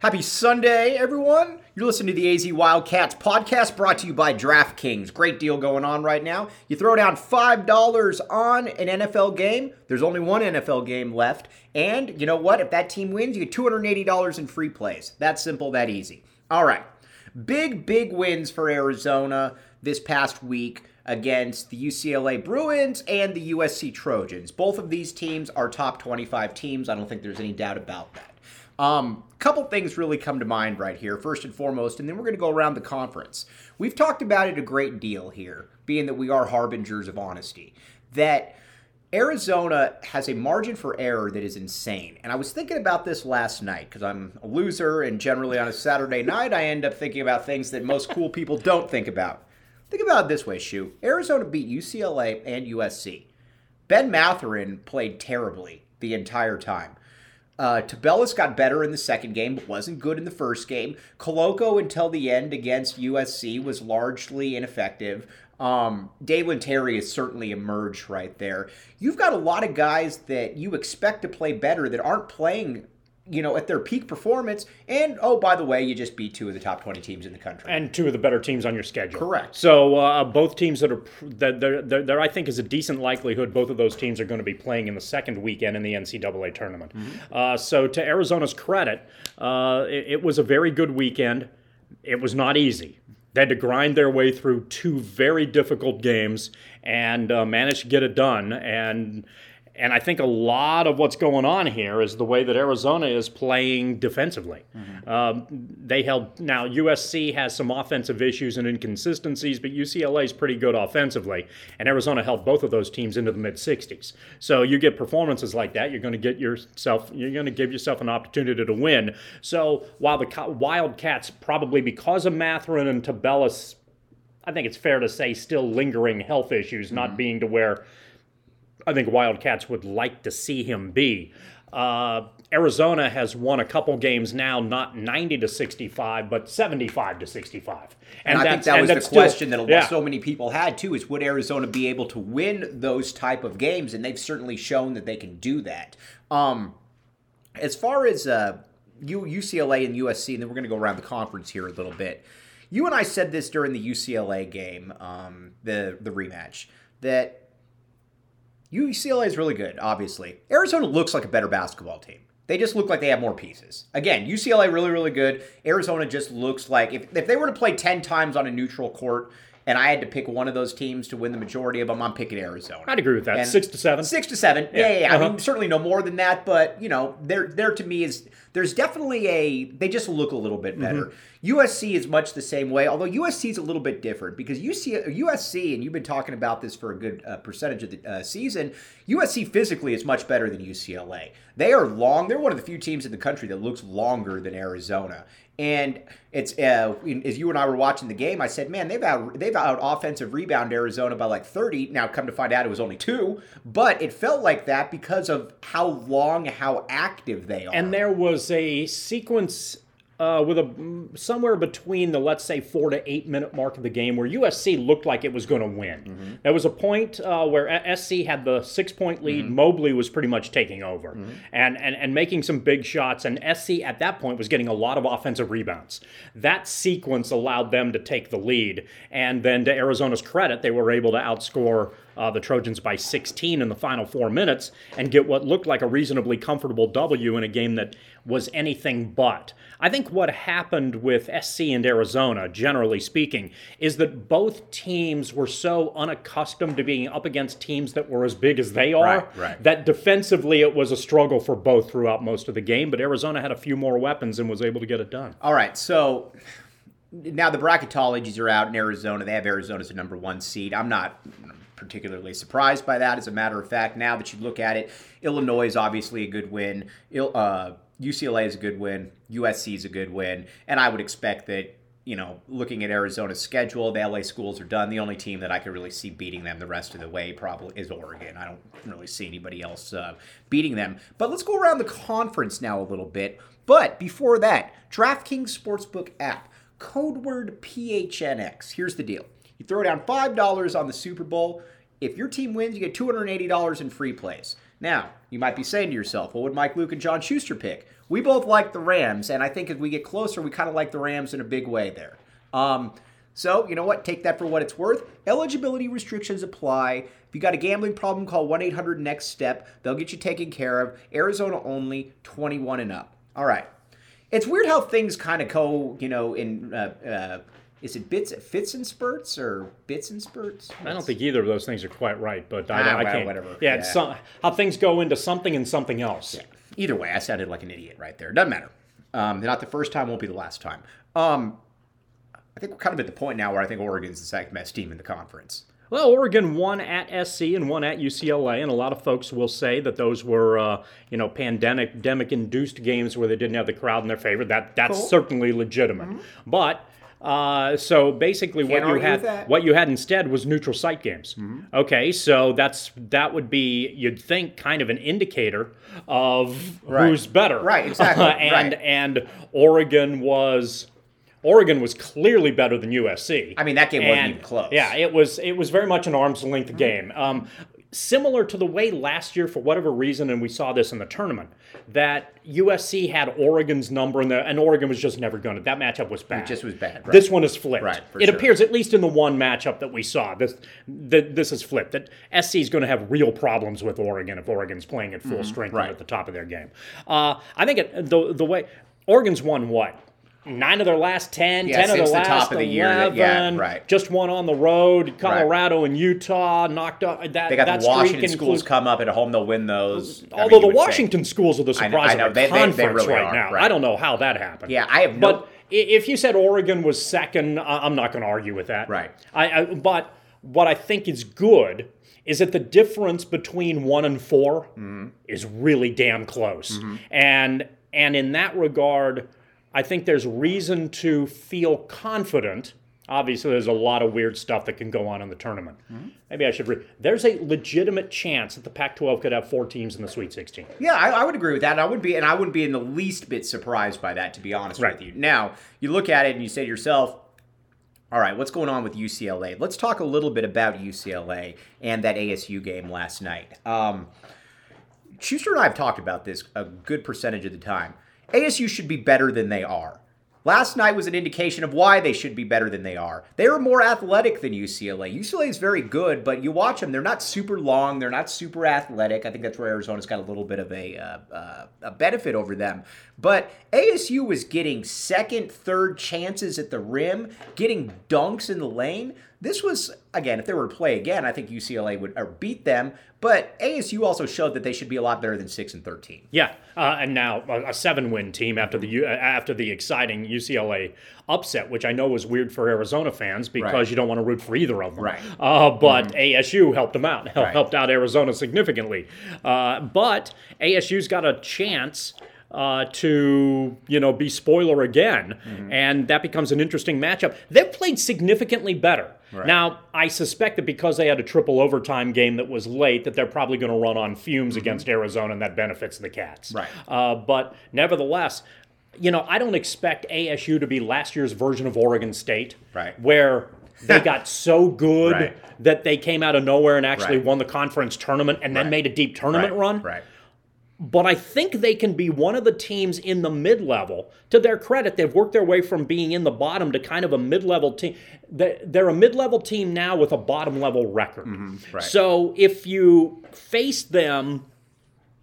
Happy Sunday, everyone. You're listening to the AZ Wildcats podcast brought to you by DraftKings. Great deal going on right now. You throw down $5 on an NFL game, there's only one NFL game left. And you know what? If that team wins, you get $280 in free plays. That simple, that easy. All right. Big, big wins for Arizona this past week against the UCLA Bruins and the USC Trojans. Both of these teams are top 25 teams. I don't think there's any doubt about that. Um, couple things really come to mind right here, first and foremost, and then we're going to go around the conference. We've talked about it a great deal here, being that we are harbingers of honesty, that Arizona has a margin for error that is insane. And I was thinking about this last night because I'm a loser, and generally on a Saturday night, I end up thinking about things that most cool people don't think about. Think about it this way, Shu. Arizona beat UCLA and USC. Ben Mathurin played terribly the entire time. Uh, Tubelis got better in the second game, but wasn't good in the first game. Koloko until the end against USC was largely ineffective. Um, Dalen Terry has certainly emerged right there. You've got a lot of guys that you expect to play better that aren't playing you know, at their peak performance. And oh, by the way, you just beat two of the top twenty teams in the country and two of the better teams on your schedule. Correct. So uh, both teams that are that there, there, there, I think is a decent likelihood both of those teams are going to be playing in the second weekend in the NCAA tournament. Mm-hmm. Uh, so to Arizona's credit, uh, it, it was a very good weekend. It was not easy. They had to grind their way through two very difficult games and uh, managed to get it done. And and I think a lot of what's going on here is the way that Arizona is playing defensively. Mm-hmm. Um, they held now USC has some offensive issues and inconsistencies, but UCLA is pretty good offensively, and Arizona held both of those teams into the mid 60s. So you get performances like that, you're going to get yourself, you're going to give yourself an opportunity to win. So while the Wildcats probably because of Mathurin and Tubelis, I think it's fair to say still lingering health issues, mm-hmm. not being to where I think Wildcats would like to see him be. Uh, Arizona has won a couple games now, not 90 to 65, but 75 to 65. And, and I think that was the still, question that yeah. so many people had too: is would Arizona be able to win those type of games? And they've certainly shown that they can do that. Um, as far as uh, UCLA and USC, and then we're going to go around the conference here a little bit. You and I said this during the UCLA game, um, the the rematch, that UCLA is really good, obviously. Arizona looks like a better basketball team. They just look like they have more pieces. Again, UCLA really, really good. Arizona just looks like if, if they were to play 10 times on a neutral court, and I had to pick one of those teams to win the majority of them, I'm picking Arizona. I'd agree with that. And six to seven. Six to seven. Yeah, yeah. yeah. Uh-huh. I mean, certainly no more than that, but you know, there, there to me is there's definitely a they just look a little bit better. Mm-hmm. USC is much the same way, although USC is a little bit different because UC, USC, and you've been talking about this for a good uh, percentage of the uh, season, USC physically is much better than UCLA. They are long. They're one of the few teams in the country that looks longer than Arizona. And it's uh, as you and I were watching the game, I said, "Man, they've out they've out offensive rebound Arizona by like 30." Now, come to find out, it was only two, but it felt like that because of how long, how active they are. And there was a sequence uh, with a somewhere between the let's say four to eight minute mark of the game where USC looked like it was going to win. Mm-hmm. There was a point uh, where SC had the six point lead. Mm-hmm. Mobley was pretty much taking over mm-hmm. and, and and making some big shots. And SC at that point was getting a lot of offensive rebounds. That sequence allowed them to take the lead. And then to Arizona's credit, they were able to outscore uh, the Trojans by 16 in the final four minutes and get what looked like a reasonably comfortable W in a game that was anything but. I think what happened with SC and Arizona, generally speaking, is that both teams were so unaccustomed to being up against teams that were as big as they are Right, right. that defensively it was a struggle for both throughout most of the game. But Arizona had a few more weapons and was able to get it done. All right, so now the bracketologies are out in Arizona. They have Arizona as the number one seed. I'm not particularly surprised by that. As a matter of fact, now that you look at it, Illinois is obviously a good win. Uh, UCLA is a good win. USC is a good win, and I would expect that. You know, looking at Arizona's schedule, the LA schools are done. The only team that I could really see beating them the rest of the way probably is Oregon. I don't really see anybody else uh, beating them. But let's go around the conference now a little bit. But before that, DraftKings Sportsbook app code word PHNX. Here's the deal you throw down $5 on the Super Bowl. If your team wins, you get $280 in free plays. Now, you might be saying to yourself, what would Mike Luke and John Schuster pick? We both like the Rams, and I think as we get closer, we kind of like the Rams in a big way there. Um, so, you know what? Take that for what it's worth. Eligibility restrictions apply. If you got a gambling problem, call 1 800 NEXT STEP. They'll get you taken care of. Arizona only, 21 and up. All right. It's weird how things kind of go, you know, in uh, uh, is it bits, fits and spurts or bits and spurts? I don't think either of those things are quite right, but I, Ah, don't- I well, can't. whatever. Yeah, it's Yeah. some, how things go into something and something else. Either way, I sounded like an idiot right there. Doesn't matter. Um, not the first time, won't be the last time. Um, I think we're kind of at the point now where I think Oregon's the second best team in the conference. Well, Oregon won at SC and one at UCLA, and a lot of folks will say that those were, uh, you know, pandemic-induced games where they didn't have the crowd in their favor. That that's Cool. certainly legitimate. But uh, so basically, what Can't you had what you had instead was neutral site games. Okay, so that's that would be you'd think kind of an indicator of Right. who's better. Right, exactly, and right. and Oregon was. Oregon was clearly better than USC. I mean, that game wasn't even close. Yeah, it was. It was very much an arm's length game. Um, similar to the way last year, for whatever reason, and we saw this in the tournament, that USC had Oregon's number, and, the, and Oregon was just never going to. That matchup was bad. It just was bad. Right. This one is flipped. Right, it sure. appears, at least in the one matchup that we saw, this this is flipped. That SC is going to have real problems with Oregon if Oregon's playing at full strength Mm-hmm. right. at the top of their game. Uh, I think it, the the way Oregon's won what. Nine of their last 10, Yeah, 10 of their the last top of the 11, year, that- yeah, right. just one on the road. Colorado and Utah knocked up that. they got that the Washington streak schools come up at home; they'll win those. I mean, Although the. Washington schools are the I know- surprise I know. of the They- they- they conference really right are, now. right. I don't know how that happened. Yeah, I have no- But if you said Oregon was second, I'm not going to argue with that. Right. I, I but what I think is good is that the difference between one and 4 Mm-hmm. is really damn close, and and in that regard, I think there's reason to feel confident. Obviously, there's a lot of weird stuff that can go on in the tournament. Mm-hmm. Maybe I should read. There's a legitimate chance that the Pac-12 could have four teams in the Sweet 16. Yeah, I, I would agree with that. And I would be, and I wouldn't be in the least bit surprised by that, to be honest Right. with you. Now, you look at it and you say to yourself, "All right, what's going on with UCLA?" Let's talk a little bit about UCLA and that ASU game last night. Um, Schuster and I have talked about this a good percentage of the time. ASU should be better than they are. Last night was an indication of why they should be better than they are. They are more athletic than UCLA. UCLA is very good, but you watch them; they're not super long, they're not super athletic. I think that's where Arizona's got a little bit of a uh, uh, a benefit over them. But ASU was getting second, third chances at the rim, getting dunks in the lane. This was again, if they were to play again, I think UCLA would beat them. But ASU also showed that they should be a lot better than six and thirteen. Yeah, uh, and now a, a seven-win team after the U- uh, after the exciting UCLA upset, which I know was weird for Arizona fans because Right. you don't want to root for either of them. Right. Mm-hmm. Uh, but ASU helped them out, hel- Right. helped out Arizona significantly. Uh, but ASU's got a chance. Uh, to you know be spoiler again, Mm-hmm. and that becomes an interesting matchup. They've played significantly better. Now I suspect that because they had a triple overtime game that was late, that they're probably going to run on fumes against Arizona, and that benefits the Cats. Mm-hmm. Right. Uh, but nevertheless, you know, I don't expect ASU to be last year's version of Oregon State, Right. Where they got so good Right. that they came out of nowhere and actually Right. won the conference tournament and then Right. made a deep tournament right, run. Right. But I think they can be one of the teams in the mid level. To their credit, they've worked their way from being in the bottom to kind of a mid level team. They're a mid level team now with a bottom level record. Mm-hmm, right. So if you face them,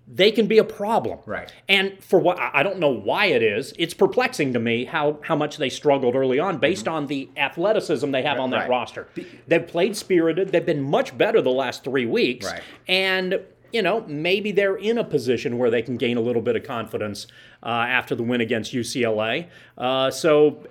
they can be a problem. Right. And for what I don't know why it is, it's perplexing to me how how much they struggled early on based mm-hmm. on the athleticism they have right, on that right. roster. They've played spirited. They've been much better the last three weeks. Right. And you know, maybe they're in a position where they can gain a little bit of confidence uh, after the win against UCLA. Uh, so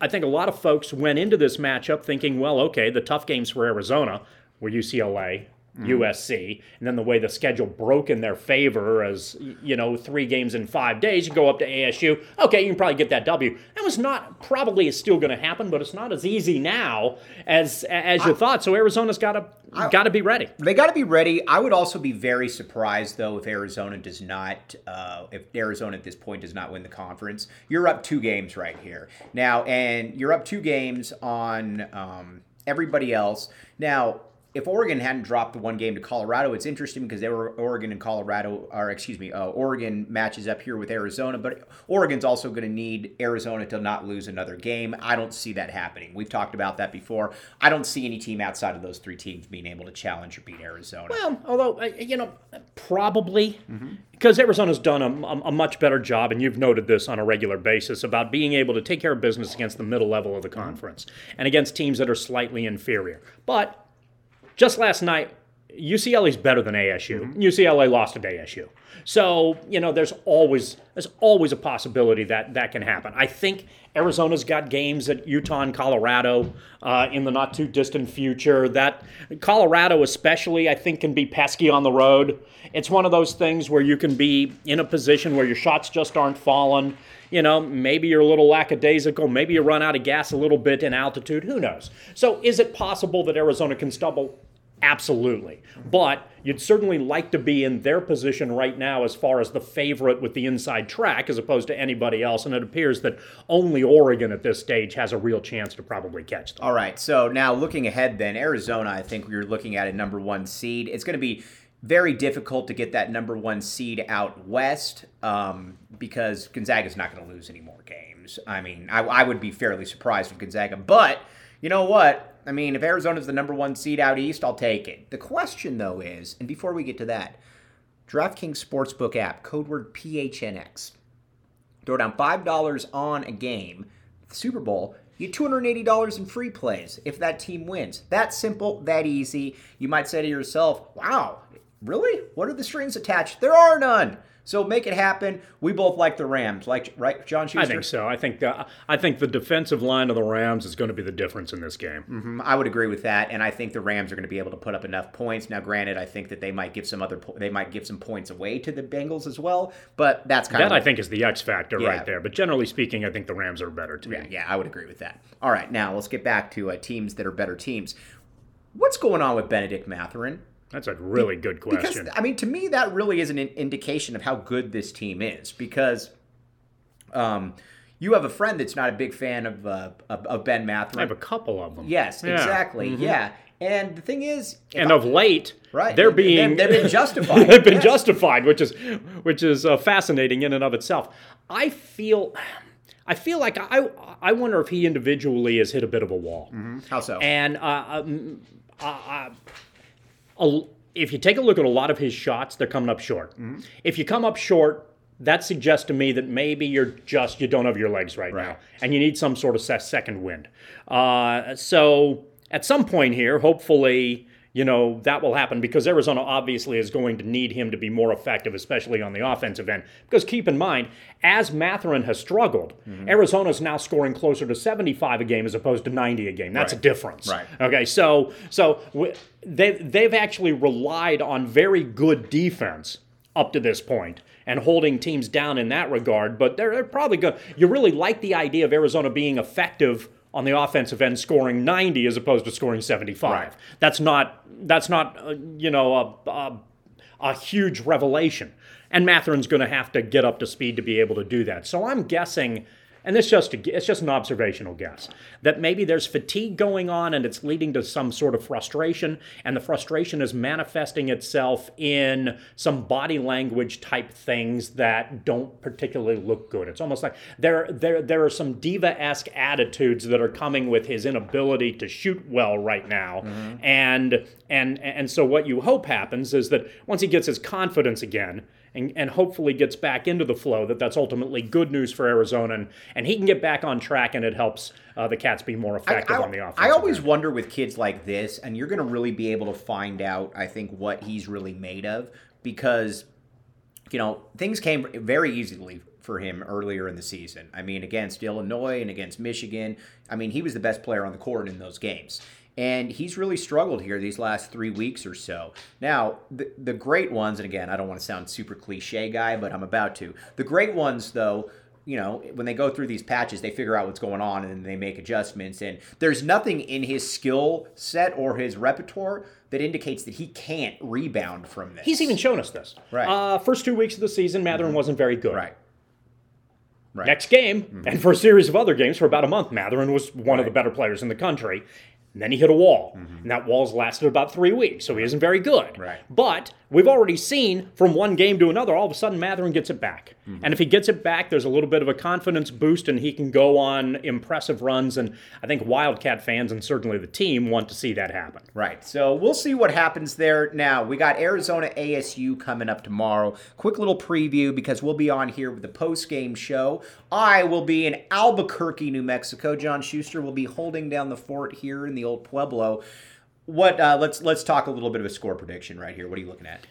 I think a lot of folks went into this matchup thinking, well, okay, the tough games for Arizona were UCLA, mm. USC, and then the way the schedule broke in their favor as, you know, three games in five days, you go up to ASU. Okay, you can probably get that W. That was not, probably is still going to happen, but it's not as easy now as as you I, thought. So Arizona's got to got to be ready. They got to be ready. I would also be very surprised though if Arizona does not, uh, if Arizona at this point does not win the conference. You're up two games right here now, and you're up two games on um, everybody else. Now, if Oregon hadn't dropped the one game to Colorado, it's interesting because they were Oregon and Colorado, or excuse me, uh, Oregon matches up here with Arizona, but Oregon's also going to need Arizona to not lose another game. I don't see that happening. We've talked about that before. I don't see any team outside of those three teams being able to challenge or beat Arizona. Well, although uh, you know, probably mm-hmm. because Arizona's done a, a, much better job, and you've noted this on a regular basis about being able to take care of business against the middle level of the mm-hmm. conference mm-hmm. and against teams that are slightly inferior, but just last night, UCLA is better than ASU. Mm-hmm. UCLA lost to ASU. So, you know, there's always there's always a possibility that that can happen. I think Arizona's got games at Utah and Colorado uh, in the not too distant future. That Colorado, especially, I think, can be pesky on the road. It's one of those things where you can be in a position where your shots just aren't falling. You know, maybe you're a little lackadaisical. Maybe you run out of gas a little bit in altitude. Who knows? So, is it possible that Arizona can stumble? Absolutely. But you'd certainly like to be in their position right now as far as the favorite with the inside track as opposed to anybody else. And it appears that only Oregon at this stage has a real chance to probably catch them. All right. So now looking ahead, then, Arizona, I think we are looking at a number one seed. It's going to be very difficult to get that number one seed out west um, because Gonzaga's not going to lose any more games. I mean, I, I would be fairly surprised with Gonzaga. But you know what? I mean, if Arizona's the number one seed out east, I'll take it. The question, though, is, and before we get to that, DraftKings Sportsbook app, code word PHNX. Throw down $5 on a game. Super Bowl, you get $280 in free plays if that team wins. That simple, that easy. You might say to yourself, wow, really? What are the strings attached? There are none. So make it happen. We both like the Rams, like right, John Schuster. I think so. I think the, I think the defensive line of the Rams is going to be the difference in this game. Mm-hmm. I would agree with that, and I think the Rams are going to be able to put up enough points. Now, granted, I think that they might give some other they might give some points away to the Bengals as well, but that's kind that of that I think is the X factor yeah. right there. But generally speaking, I think the Rams are better too. Yeah, yeah, I would agree with that. All right, now let's get back to uh, teams that are better teams. What's going on with Benedict Mathurin? That's a really good question. Because, I mean, to me, that really is an indication of how good this team is because um, you have a friend that's not a big fan of, uh, of, of, Ben Mathurin. I have a couple of them. Yes, yeah. exactly. Mm-hmm. Yeah. And the thing is, and I, of late, right, they're being they've been justified. they've been yes. justified, which is which is uh, fascinating in and of itself. I feel. I feel like I I wonder if he individually has hit a bit of a wall. Mm-hmm. How so? And uh, um, uh, if you take a look at a lot of his shots, they're coming up short. Mm-hmm. If you come up short, that suggests to me that maybe you're just you don't have your legs right, right. now, and you need some sort of second wind. Uh, so at some point here, hopefully, you know, that will happen because Arizona obviously is going to need him to be more effective, especially on the offensive end. Because keep in mind, as Mathurin has struggled, mm-hmm. Arizona is now scoring closer to 75 a game as opposed to 90 a game. That's right. a difference. Right. Okay, so so they they've actually relied on very good defense up to this point and holding teams down in that regard. But they're, they're probably good. You really like the idea of Arizona being effective on the offensive end scoring 90 as opposed to scoring 75. Right. That's not that's not uh, you know a, a, a huge revelation. And Mathurin's going to have to get up to speed to be able to do that. So I'm guessing and this just it's just an observational guess that maybe there's fatigue going on and it's leading to some sort of frustration, and the frustration is manifesting itself in some body language type things that don't particularly look good. It's almost like there there there are some diva esque attitudes that are coming with his inability to shoot well right now, mm-hmm. and and and so what you hope happens is that once he gets his confidence again and, and hopefully gets back into the flow, that that's ultimately good news for Arizona, and, and he can get back on track, and it helps uh, the Cats be more effective I, I, on the offense. I always end. wonder with kids like this, and you're going to really be able to find out, I think, what he's really made of, because, you know, things came very easily for him earlier in the season. I mean, against Illinois and against Michigan, I mean, he was the best player on the court in those games and he's really struggled here these last three weeks or so. Now, the, the great ones, and again, I don't want to sound super cliche guy, but I'm about to. The great ones, though, you know, when they go through these patches, they figure out what's going on and they make adjustments. And there's nothing in his skill set or his repertoire that indicates that he can't rebound from this. He's even shown us this. Right. Uh, first two weeks of the season, Mathurin mm-hmm. wasn't very good. Right. Right. Next game, mm-hmm. and for a series of other games for about a month, Mathurin was one right. of the better players in the country. And then he hit a wall. Mm-hmm. And that wall's lasted about three weeks, so he isn't very good. Right. But we've already seen from one game to another, all of a sudden Mathurin gets it back. Mm-hmm. And if he gets it back, there's a little bit of a confidence boost and he can go on impressive runs. And I think Wildcat fans and certainly the team want to see that happen. Right. So we'll see what happens there. Now, we got Arizona ASU coming up tomorrow. Quick little preview because we'll be on here with the post game show. I will be in Albuquerque, New Mexico. John Schuster will be holding down the fort here in the old Pueblo. What? Uh, let's let's talk a little bit of a score prediction right here. What are you looking at?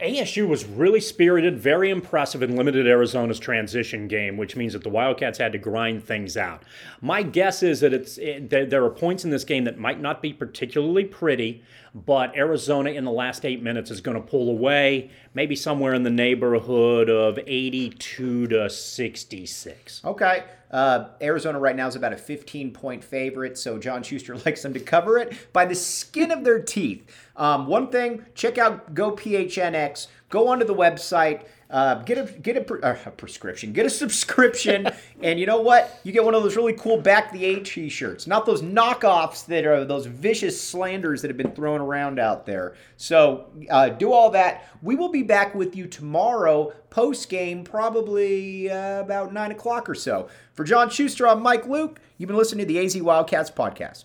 ASU was really spirited, very impressive, and limited Arizona's transition game, which means that the Wildcats had to grind things out. My guess is that it's eh, it, there are points in this game that might not be particularly pretty, but Arizona in the last eight minutes is going to pull away, maybe somewhere in the neighborhood of 82 to 66. Okay. Uh, Arizona right now is about a 15 point favorite, so John Schuster likes them to cover it by the skin of their teeth. Um, one thing, check out GoPHNX. Go onto the website. Uh, get a get a, uh, a, prescription, get a subscription, and you know what? You get one of those really cool back the A t-shirts, not those knockoffs that are those vicious slanders that have been thrown around out there. So uh, do all that. We will be back with you tomorrow post game, probably uh, about nine o'clock or so. For John Schuster, I'm Mike Luke. You've been listening to the AZ Wildcats podcast.